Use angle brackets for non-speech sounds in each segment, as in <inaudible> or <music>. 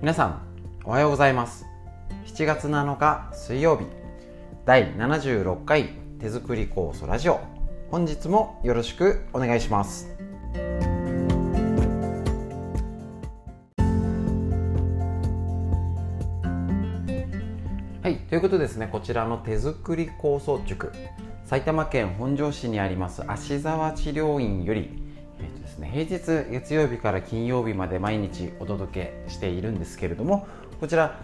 皆さんおはようございます。7月7日水曜日。第76回手作り酵素ラジオ。本日もよろしくお願いします。はいということですねこちらの手作り酵素塾。埼玉県本庄市にあります芦沢治療院よりえーとですね、平日月曜日から金曜日まで毎日お届けしているんですけれどもこちら、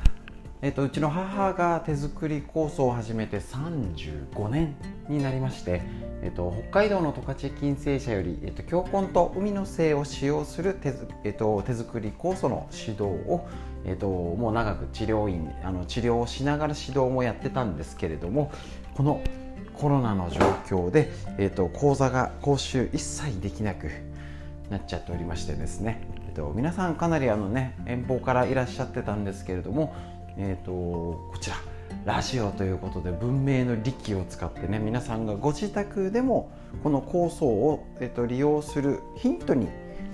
えーと、うちの母が手作り酵素を始めて35年になりまして、えーと、北海道の十勝金星社より、えーと、強根と海の精を使用する手,、えー、と手作り酵素の指導を、えー、ともう長く治療院あの治療をしながら指導もやってたんですけれどもこのコロナの状況で、えーと、講座が講習一切できなくなっちゃっておりましてですね、えーと、皆さんかなりあの、ね、遠方からいらっしゃってたんですけれども、えーと、こちらラジオということで文明の利器を使ってね皆さんがご自宅でもこの構想を、えー、と利用するヒントに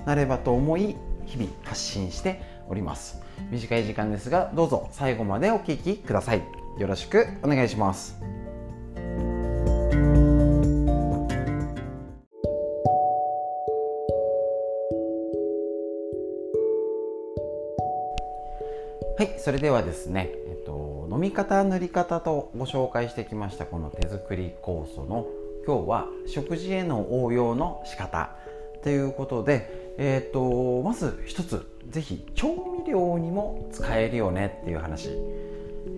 なればと思い日々発信しております。短い時間ですがどうぞ最後までお聴きください。よろしくお願いします。はいそれではですね、えっと、飲み方塗り方とご紹介してきましたこの手作り酵素の今日は食事への応用の仕方ということで、えっと、まず一つぜひ調味料にも使えるよねっていう話、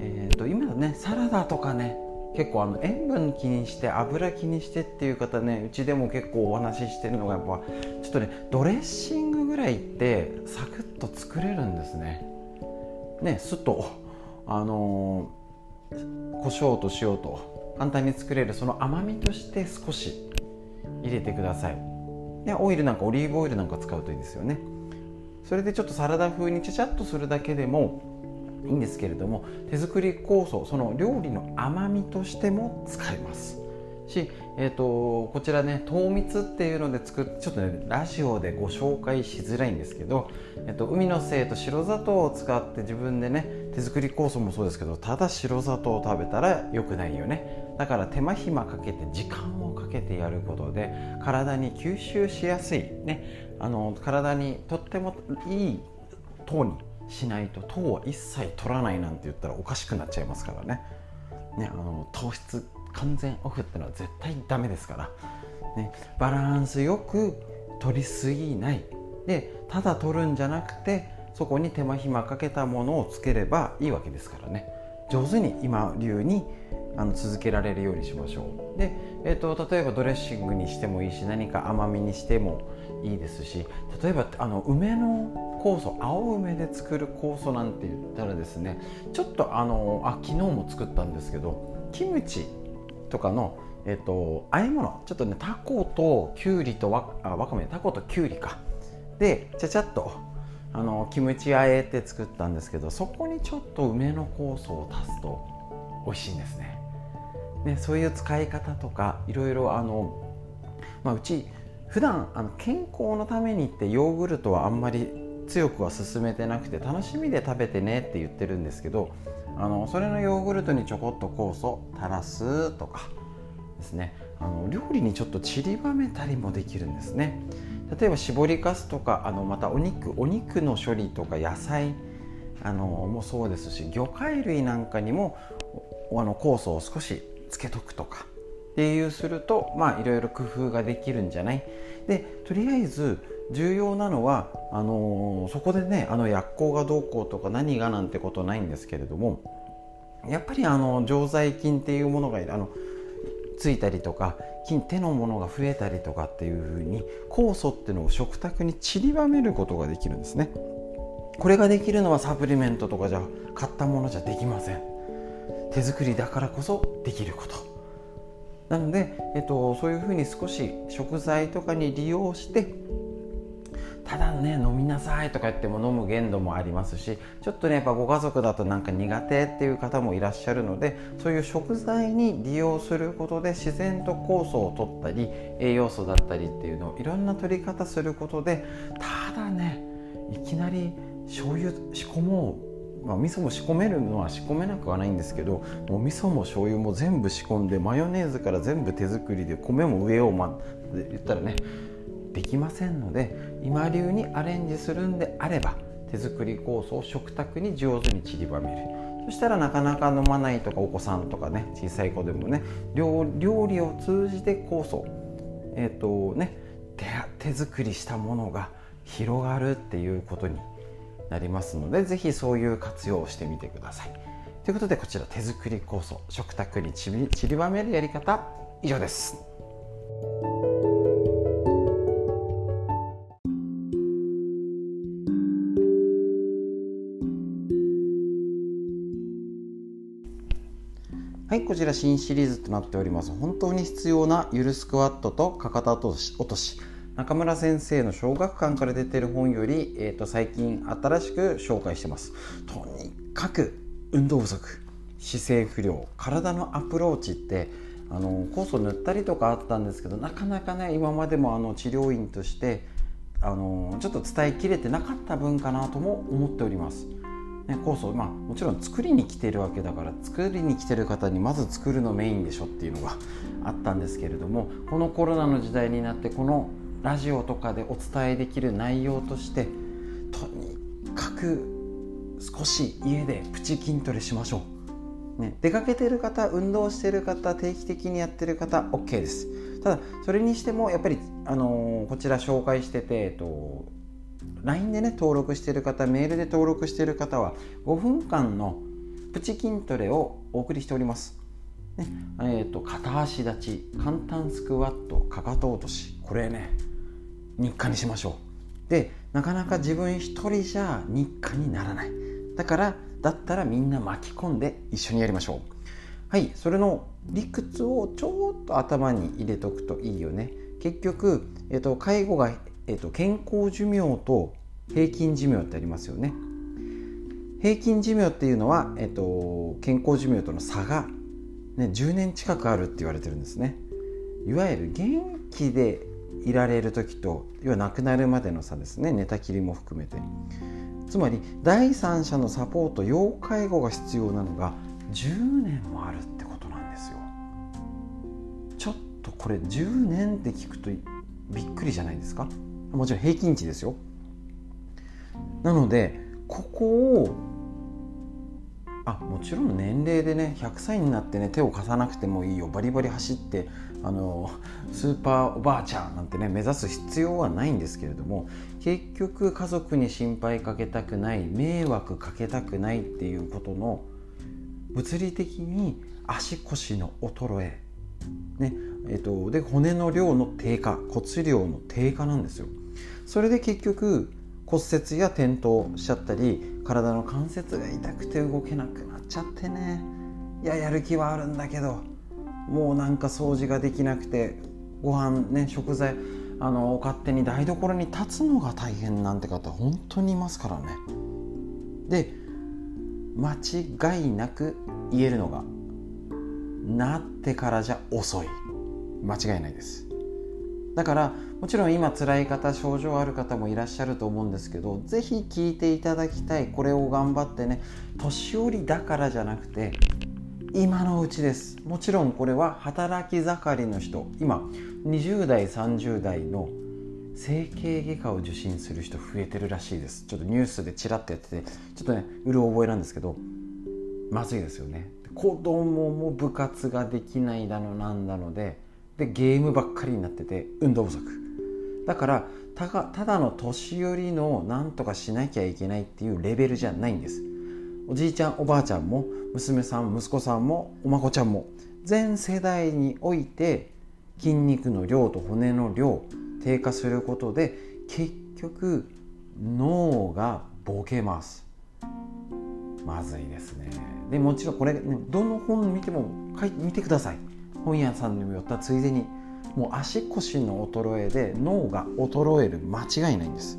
えっと、今ねサラダとかね結構あの塩分気にして油気にしてっていう方ねうちでも結構お話ししてるのがやっぱちょっとねドレッシングぐらいってサクッと作れるんですね。ね酢とあのー、胡椒と塩と簡単に作れるその甘みとして少し入れてください。でオイルなんかオリーブオイルなんか使うといいですよね。それでちょっとサラダ風にちゃちゃっとするだけでもいいんですけれども手作り酵素その料理の甘みとしても使えます。し、えーと、こちらね糖蜜っていうので作ってちょっとねラジオでご紹介しづらいんですけど、えーと、海の精と白砂糖を使って自分でね手作り酵素もそうですけどただ白砂糖を食べたら良くないよね。だから手間暇かけて時間をかけてやることで体に吸収しやすい、ね、あの体にとってもいい糖にしないと糖は一切取らないなんて言ったらおかしくなっちゃいますからね。ねあの糖質完全オフってのは絶対ダメですから、ね、バランスよく取りすぎない。でただ取るんじゃなくてそこに手間暇かけたものをつければいいわけですからね。上手に今流にあの続けられるようにしましょう。で、えーと、例えばドレッシングにしてもいいし何か甘みにしてもいいですし例えばあの梅の酵素青梅で作る酵素なんて言ったらですねちょっとあのあ昨日も作ったんですけどキムチとかの、えっと、和え物ちょっとねタコときゅうりとわあわかめタコときゅうりか。でちゃちゃっとあのキムチあえて作ったんですけどそこにちょっと梅の酵素を足すと美味しいんですね。ねそういう使い方とかいろいろあの、まあ、うち普段あの健康のためにってヨーグルトはあんまり強くは勧めてなくて楽しみで食べてねって言ってるんですけどあのそれのヨーグルトにちょこっと酵素垂らすとかですね。あの料理にちょっと散りばめたりもできるんですね。例えば絞りかすとかあのまたお肉お肉の処理とか野菜あのもそうですし魚介類なんかにもあの酵素を少しつけとくとかっていうするとまあいろいろ工夫ができるんじゃない？でとりあえず重要なのはあのー、そこでねあの薬効がどうこうとか何がなんてことないんですけれどもやっぱりあの常在菌っていうものがあのついたりとか菌手のものが増えたりとかっていうふうに酵素っていうのを食卓に散りばめることができるんですね。これができるのはサプリメントとかじゃ買ったものじゃできません。手作りだからこそできること。なので、えっと、そういうふうに少し食材とかに利用してただね飲みなさいとか言っても飲む限度もありますしちょっとねやっぱご家族だとなんか苦手っていう方もいらっしゃるのでそういう食材に利用することで自然と酵素を取ったり栄養素だったりっていうのをいろんな取り方することでただねいきなり醤油仕込もう、まあ、味噌も仕込めるのは仕込めなくはないんですけどもう味噌も醤油も全部仕込んでマヨネーズから全部手作りで米も上をま言ったらねできませんので今流にアレンジするんであれば手作り酵素を食卓に上手に散りばめるそしたらなかなか飲まないとかお子さんとかね小さい子でもね料理を通じて酵素えっ、ー、とね手作りしたものが広がるっていうことになりますので是非そういう活用をしてみてください。ということでこちら手作り酵素食卓に散りばめるやり方以上です。はい、こちら新シリーズとなっております。本当に必要なゆるスクワットとかかと落とし。中村先生の小学館から出てる本より、えー、と最近新しく紹介してます。とにかく運動不足、姿勢不良、体のアプローチってあの酵素塗ったりとかあったんですけどなかなかね今までもあの治療院としてあのちょっと伝えきれてなかった分かなとも思っております。ね、酵素、まあ、もちろん作りに来てるわけだから作りに来てる方にまず作るのメインでしょっていうのがあったんですけれどもこのコロナの時代になってこのラジオとかでお伝えできる内容としてとにかく少し家でプチ筋トレしましょう、ね、出かけてる方運動してる方定期的にやってる方 OK です。ただそれにしてもやっぱり、あのー、こちら紹介してて、えっと LINE でね登録してる方メールで登録してる方は5分間のプチ筋トレをお送りしております、ねえーと、片足立ち簡単スクワットかかと落としこれね日課にしましょう。でなかなか自分一人じゃ日課にならない。だからだったらみんな巻き込んで一緒にやりましょう。はいそれの理屈をちょっと頭に入れとくといいよね。結局、えーと介護がえっと、健康寿命と平均寿命ってありますよね。平均寿命っていうのは、えっと、健康寿命との差が、ね、10年近くあるって言われてるんですね。いわゆる元気でいられる時と要は亡くなるまでの差ですね寝たきりも含めてつまり第三者のサポート要介護が必要なのが10年もあるってことなんですよちょっとこれ10年って聞くとびっくりじゃないですか？もちろん平均値ですよなのでここをあもちろん年齢でね100歳になってね手を貸さなくてもいいよバリバリ走ってあのスーパーおばあちゃんなんてね目指す必要はないんですけれども結局家族に心配かけたくない迷惑かけたくないっていうことの物理的に足腰の衰え、ねえっと、で骨の量の低下骨量の低下なんですよ。それで結局骨折や転倒しちゃったり体の関節が痛くて動けなくなっちゃってね。いややる気はあるんだけどもうなんか掃除ができなくてご飯ね食材あの勝手に台所に立つのが大変なんて方本当にいますからね。で間違いなく言えるのがなってからじゃ遅い。間違いないです。だからもちろん今辛い方症状ある方もいらっしゃると思うんですけど是非聞いていただきたいこれを頑張ってね年寄りだからじゃなくて今のうちです。もちろんこれは働き盛りの人今20代30代の整形外科を受診する人増えてるらしいです。ちょっとニュースでちらっとやっててちょっとねうる覚えなんですけどまずいですよね。子供も部活ができないだのなんだのででゲームばっかりになってて運動不足。だからたただの年寄りの何とかしなきゃいけないっていうレベルじゃないんです。おじいちゃんおばあちゃんも娘さん息子さんもお孫ちゃんも全世代において筋肉の量と骨の量低下することで結局脳がボケます。まずいですね。でもちろんこれ、ね、どの本見ても見てください。本屋さんにも寄ったついでに。もう足腰の衰えで脳が衰える間違いないんです。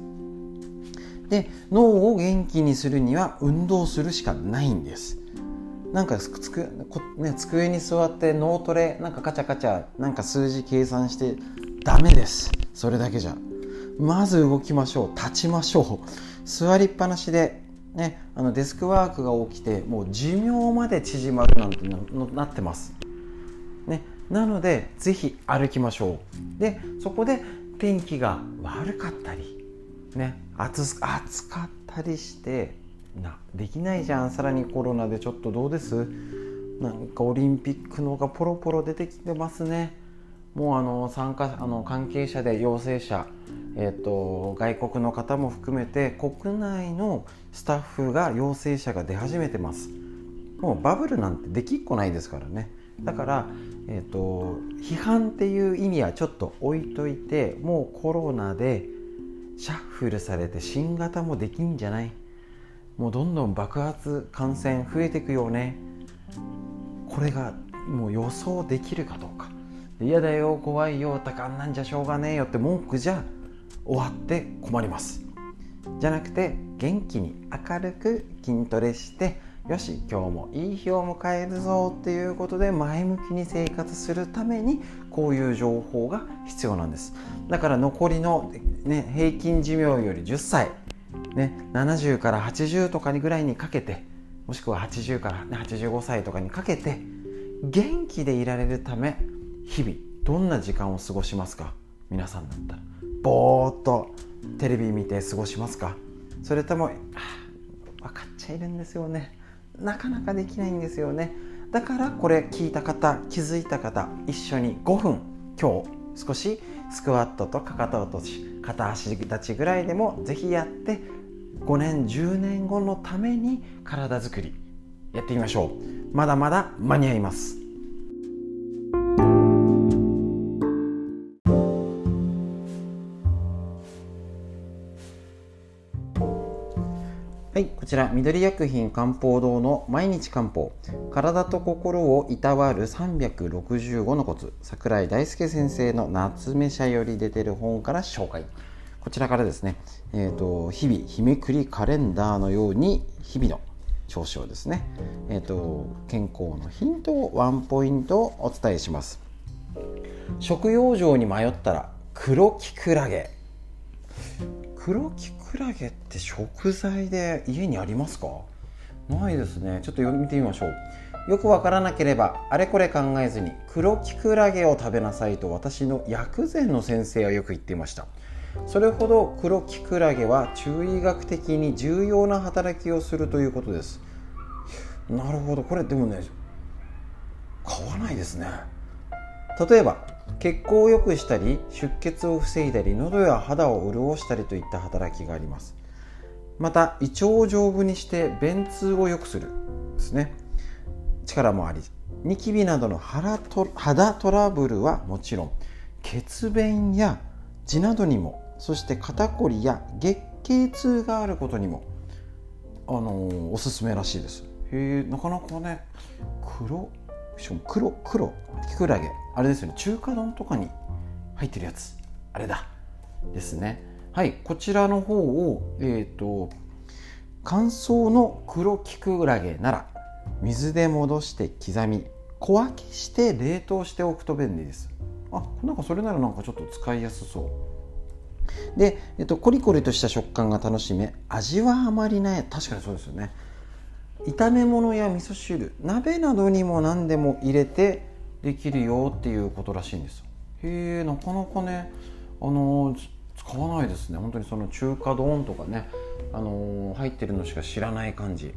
で脳を元気にするには運動するしかないんです。なんかつく、ね、机に座って脳トレなんかカチャカチャなんか数字計算してダメです。それだけじゃ。まず動きましょう。立ちましょう。座りっぱなしでね、あのデスクワークが起きてもう寿命まで縮まるなんてなってます、なのでぜひ歩きましょう。でそこで天気が悪かったり、ね、暑暑かったりしてなできないじゃん。さらにコロナでちょっとどうです？なんかオリンピックのがポロポロ出てきてますね。もうあの参加あの関係者で陽性者えーと、外国の方も含めて国内のスタッフが陽性者が出始めてます。もうバブルなんてできっこないですからね。だから、えーと、批判っていう意味はちょっと置いといてもうコロナでシャッフルされて新型もできんじゃない？もうどんどん爆発感染増えていくよね？これがもう予想できるかどうか。嫌だよ怖いよ多感なんじゃしょうがねえよって文句じゃ終わって困ります。じゃなくて元気に明るく筋トレしてよし今日もいい日を迎えるぞっていうことで前向きに生活するためにこういう情報が必要なんです。だから残りの、ね、平均寿命より10歳、ね、70から80とかにぐらいにかけてもしくは80から、85歳とかにかけて元気でいられるため日々どんな時間を過ごしますか？皆さんだったら。ぼーっとテレビ見て過ごしますか？それとも、分かっちゃいるんですよね。なかなかできないんですよね。だからこれ聞いた方気づいた方一緒に5分今日少しスクワットとかかと落とし片足立ちぐらいでも是非やって5年10年後のために体づくりやってみましょう。まだまだ間に合います。ちら緑薬品漢方堂の毎日漢方。体と心をいたわる365のコツ桜井大輔先生の夏目社より出てる本から紹介。こちらからですね、えーと、日々日めくりカレンダーのように日々の調子をですね、えーと、健康のヒントをワンポイントお伝えします。食用場に迷ったら黒きくらげ黒きクラゲって食材で家にありますか？ないですね。ちょっと読みてみましょう。よくわからなければあれこれ考えずに黒きくらげを食べなさいと私の薬膳の先生はよく言っていました。それほど黒きくらげは中医学的に重要な働きをするということです。なるほど。これでもね買わないですね。例えば血行を良くしたり出血を防いだり喉や肌を潤したりといった働きがあります。また胃腸を丈夫にして便通を良くするですね。力もありニキビなどの肌トラブルはもちろん血便や痔などにもそして肩こりや月経痛があることにもあのー、おすすめらしいです。へえなかなかね黒しかも黒黒キクラゲ。あれですよね。中華丼とかに入ってるやつ。あれだ。ですね。はい。こちらの方をえっ、ー、と乾燥の黒キクラゲなら水で戻して刻み小分けして冷凍しておくと便利です。あなんかそれならなんかちょっと使いやすそう。で、えっと、コリコリとした食感が楽しめ味はあまりない。確かにそうですよね。炒め物や味噌汁鍋などにも何でも入れてできるよっていうことらしいんですへえなかなかねあの使わないですね。本当にその中華丼とかねあの入ってるのしか知らない感じ。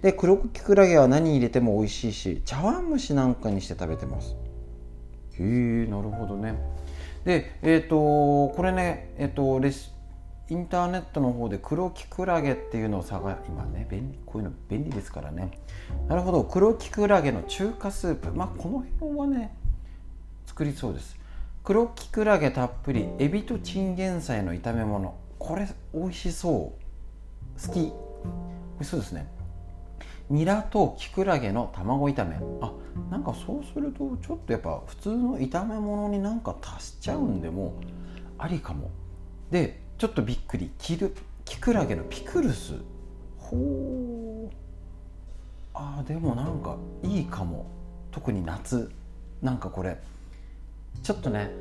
で黒くきくらげは何入れても美味しいし茶碗蒸しなんかにして食べてます。へえなるほどね。でえっ、ー、とこれねえっ、ー、とレシインターネットの方で黒きくらげっていうのを探今ね便利こういうの便利ですからね。なるほど。黒きくらげの中華スープ。まあこの辺はね作りそうです。黒きくらげたっぷりエビとチンゲン菜の炒め物。これ美味しそう。好き。美味しそうですね。ニラときくらげの卵炒め。あなんかそうするとちょっとやっぱ普通の炒め物になんか足しちゃうんでもありかも。でちょっとびっくり。キルキクラゲのピクルス。ほう。あでもなんかいいかも。特に夏。なんかこれ。ちょっとね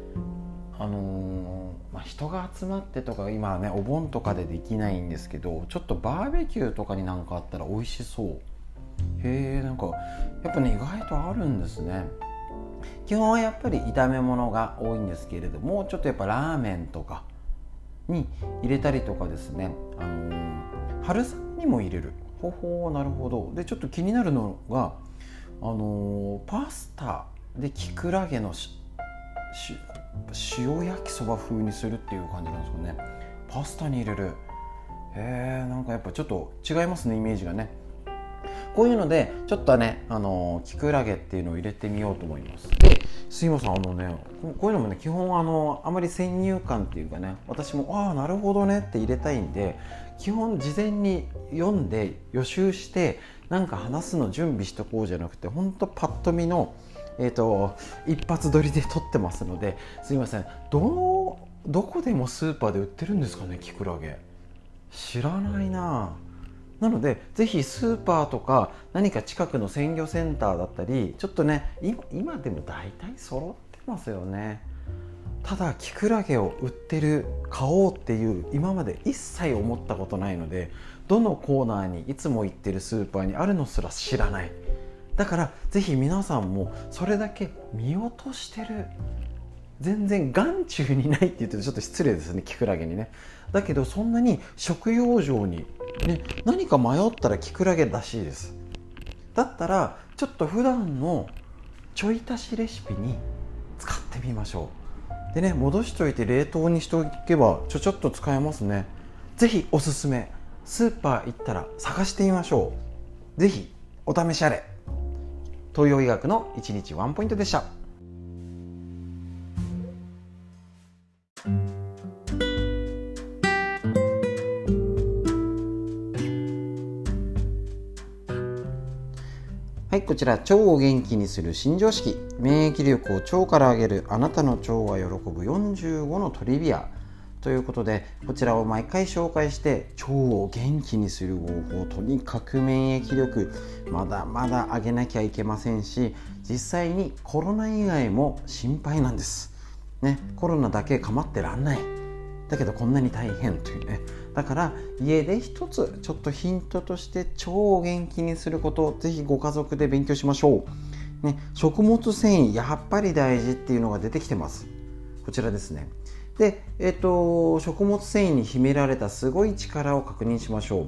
あのー、まあ、人が集まってとか今はねお盆とかでできないんですけどちょっとバーベキューとかになんかあったら美味しそう。へえんかやっぱね意外とあるんですね。基本はやっぱり炒め物が多いんですけれどもちょっとやっぱラーメンとかに入れたりとかですね、あのー、春雨にも入れる。ほほなるほど。でちょっと気になるのが、あのー、パスタできくらげの塩焼きそば風にするっていう感じなんですよね。パスタに入れる。へえんかやっぱちょっと違いますねイメージがね。こういうのでちょっとねあのきくらげっていうのを入れてみようと思います。ですいませんあのねこういうのもね基本あのあまり先入観っていうかね私もああなるほどねって入れたいんで基本事前に読んで予習してなんか話すの準備しとこうじゃなくてほんとパッと見のえーと、一発撮りで撮ってますのですいませんどどこでもスーパーで売ってるんですかねキクラゲ。知らないななのでぜひスーパーとか何か近くの鮮魚センターだったりちょっとね今でも大体揃ってますよね。ただキクラゲを売ってる買おうっていう今まで一切思ったことないのでどのコーナーにいつも行ってるスーパーにあるのすら知らない。だからぜひ皆さんもそれだけ見落としてる。全然眼中にないって言ってちょっと失礼ですねキクラゲにね。だけどそんなに食用上に、ね、何か迷ったらキクラゲらしいです。だったらちょっと普段のちょい足しレシピに使ってみましょう。でね戻しといて冷凍にしておけばちょちょっと使えますね。是非おすすめ。スーパー行ったら探してみましょう。是非お試しあれ。東洋医学の1日ワンポイントでした。こちら腸を元気にする新常識。免疫力を腸から上げるあなたの腸は喜ぶ。45のトリビア。ということでこちらを毎回紹介して腸を元気にする方法とにかく免疫力まだまだ上げなきゃいけませんし実際にコロナ以外も心配なんです、ね、コロナだけ構ってらんない。だけどこんなに大変というね。だから家で一つちょっとヒントとして腸を元気にすることをぜひご家族で勉強しましょう、ね、食物繊維やっぱり大事っていうのが出てきてます。こちらですね。で、えっと、食物繊維に秘められたすごい力を確認しましょう。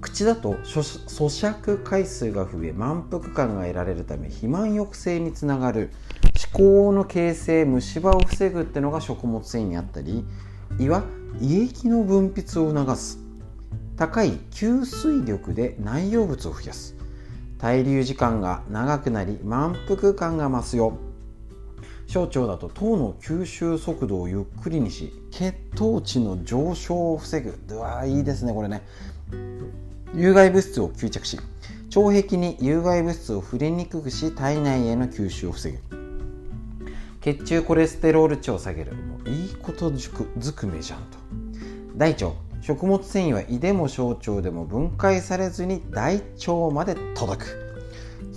口だと咀嚼回数が増え満腹感が得られるため肥満抑制につながる。思考の形成虫歯を防ぐっていうのが食物繊維にあったり胃は胃液の分泌を促す。高い吸水力で内容物を増やす。滞留時間が長くなり満腹感が増すよ。小腸だと糖の吸収速度をゆっくりにし血糖値の上昇を防ぐ。うわいいですねこれね。有害物質を吸着し腸壁に有害物質を触れにくくし体内への吸収を防ぐ。血中コレステロール値を下げる。もういいことずくめじゃんと。大腸。食物繊維は胃でも小腸でも分解されずに大腸まで届く。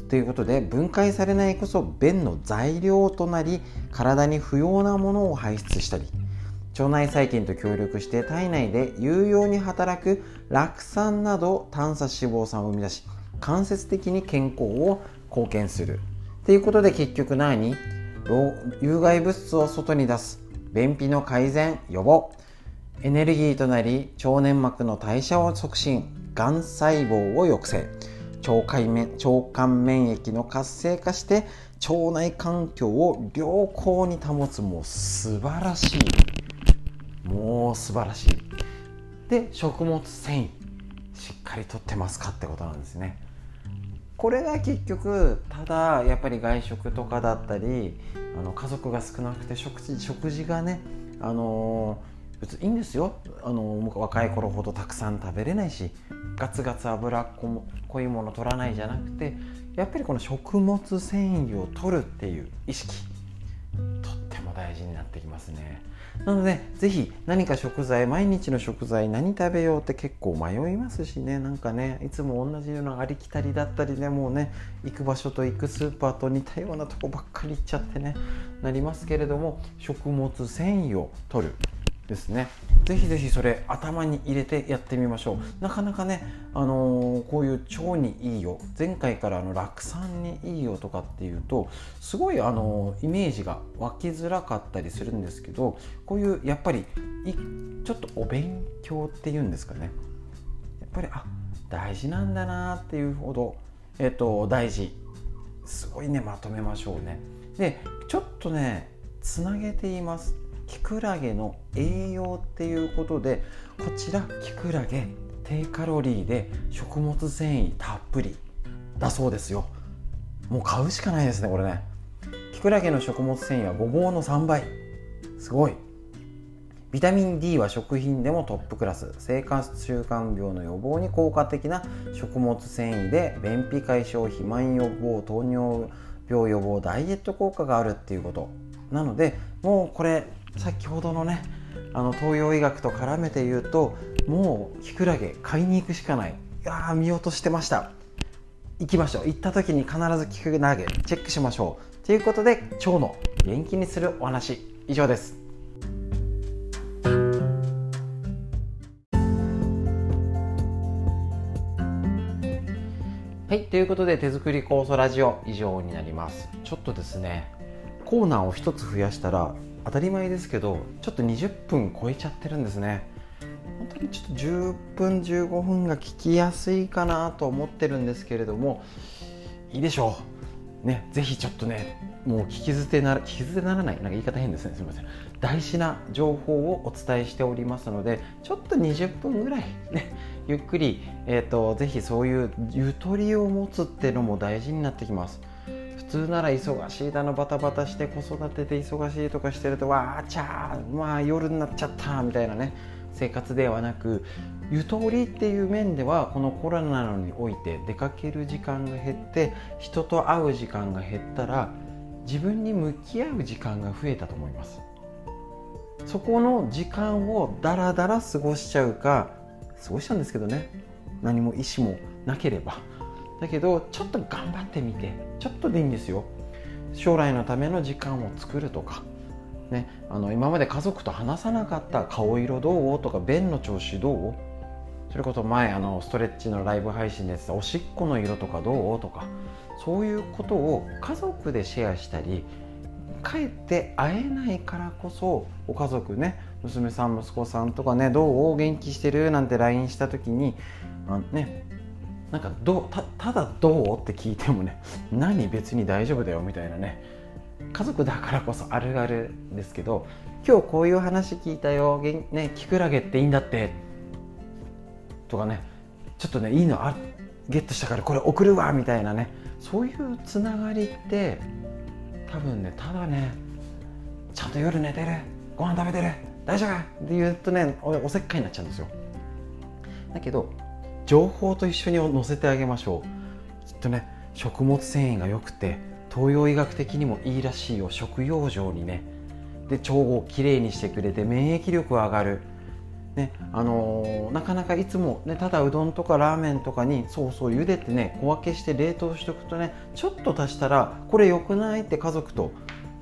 ということで分解されないこそ便の材料となり体に不要なものを排出したり腸内細菌と協力して体内で有用に働く酪酸など短鎖脂肪酸を生み出し間接的に健康を貢献する。ということで結局何？有害物質を外に出す。便秘の改善。予防。エネルギーとなり腸粘膜の代謝を促進がん細胞を抑制。腸管免腸管免疫の活性化して腸内環境を良好に保つもう素晴らしい。もう素晴らしい。で食物繊維。しっかりとってますかってことなんですね。これが結局ただやっぱり外食とかだったりあの家族が少なくて食事食事がねあのー別にいいんですよ。あの若い頃ほどたくさん食べれないしガツガツ脂っこも濃いもの取らないじゃなくてやっぱりこの食物繊維を取るっていう意識とっても大事になってきますね。なので是非何か食材毎日の食材何食べようって結構迷いますしね。なんかねいつも同じようなありきたりだったりねもうね行く場所と行くスーパーと似たようなとこばっかり行っちゃってねなりますけれども食物繊維を取る。ですね。ぜひぜひそれ頭に入れてやってみましょう。なかなかね、あのー、こういう腸にいいよ。前回からあの酪酸にいいよとかっていうとすごい、あのー、イメージが湧きづらかったりするんですけどこういうやっぱりちょっとお勉強っていうんですかね。やっぱりあ大事なんだなっていうほど、えっと、大事。すごいねまとめましょうね。でちょっとねつなげています。キクラゲの栄養っていうことでこちらキクラゲ低カロリーで食物繊維たっぷりだそうですよ。もう買うしかないですねこれね。キクラゲの食物繊維はごぼうの3倍。すごい。ビタミン D は食品でもトップクラス。生活習慣病の予防に効果的な食物繊維で便秘解消肥満予防糖尿病予防ダイエット効果があるっていうこと。なのでもうこれ先ほどのねあの東洋医学と絡めて言うともうキクラゲ買いに行くしかない。いや見落としてました。行きましょう。行った時に必ずキクラゲチェックしましょう。ということで腸の元気にするお話。以上です。はいということで手作り酵素ラジオ以上になります。ちょっとですねコーナーを1つ増やしたら当たり前ですけどちょっと20分超えちゃってるんですね。本当にちょっと10分15分が聞きやすいかなと思ってるんですけれどもいいでしょう。ねぜひちょっとねもう聞き捨てなら聞き捨てならない。なんか言い方変ですね。すみません。大事な情報をお伝えしておりますのでちょっと20分ぐらいねゆっくり、えーと、とぜひそういうゆとりを持つっていうのも大事になってきます。通なら忙しいだのバタバタして子育てで忙しいとかしてるとわあちゃーまあ夜になっちゃったみたいなね生活ではなくゆとりっていう面ではこのコロナにおいて出かける時間が減って人と会う時間が減ったら自分に向き合う時間が増えたと思います。そこの時間をダラダラ過ごしちゃうか過ごしちゃうんですけどね。何も意思もなければ。だけどちょっと頑張ってみてちょっとでいいんですよ。将来のための時間を作るとか、ね、あの今まで家族と話さなかった顔色どうとか便の調子どう？それこそ前あのストレッチのライブ配信でおしっこの色とかどう？とかそういうことを家族でシェアしたり帰って会えないからこそご家族ね娘さん息子さんとかねどう？元気してる？なんて LINE した時にあねなんかどたただどうって聞いてもね <laughs> 何別に大丈夫だよみたいなね。家族だからこそあるあるですけど今日こういう話聞いたよ、ね、キクラゲっていいんだって。とかねちょっとねいいのあゲットしたからこれ送るわみたいなね。そういうつながりって多分ねただねちゃんと夜寝てる。ご飯食べてる。大丈夫。って言うとねおせっかいになっちゃうんですよ。だけど情報と一緒に載せてあげましょう。きっとね食物繊維が良くて東洋医学的にもいいらしいよ。食用状にね。で腸をきれいにしてくれて免疫力が上がる。ねあのー、なかなかいつも、ね、ただうどんとかラーメンとかにそうそう茹でてね小分けして冷凍しておくとねちょっと足したらこれ良くないって家族と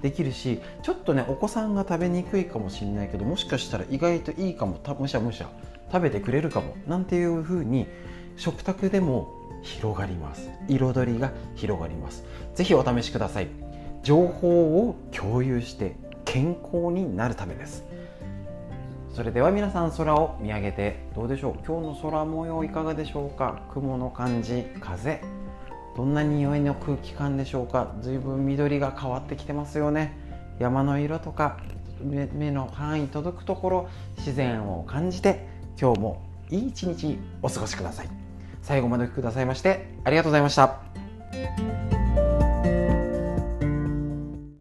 できるしちょっとねお子さんが食べにくいかもしれないけどもしかしたら意外といいかも。むしゃむしゃ。食べてくれるかもなんていうふうに食卓でも広がります。彩りが広がります。ぜひお試しください。情報を共有して健康になるためです。それでは皆さん空を見上げてどうでしょう？今日の空模様いかがでしょうか？雲の感じ風。どんな匂いの空気感でしょうか？随分緑が変わってきてますよね。山の色とか目の範囲届くところ自然を感じて今日もいい一日お過ごしください。最後までお聴きくださいましてありがとうございました。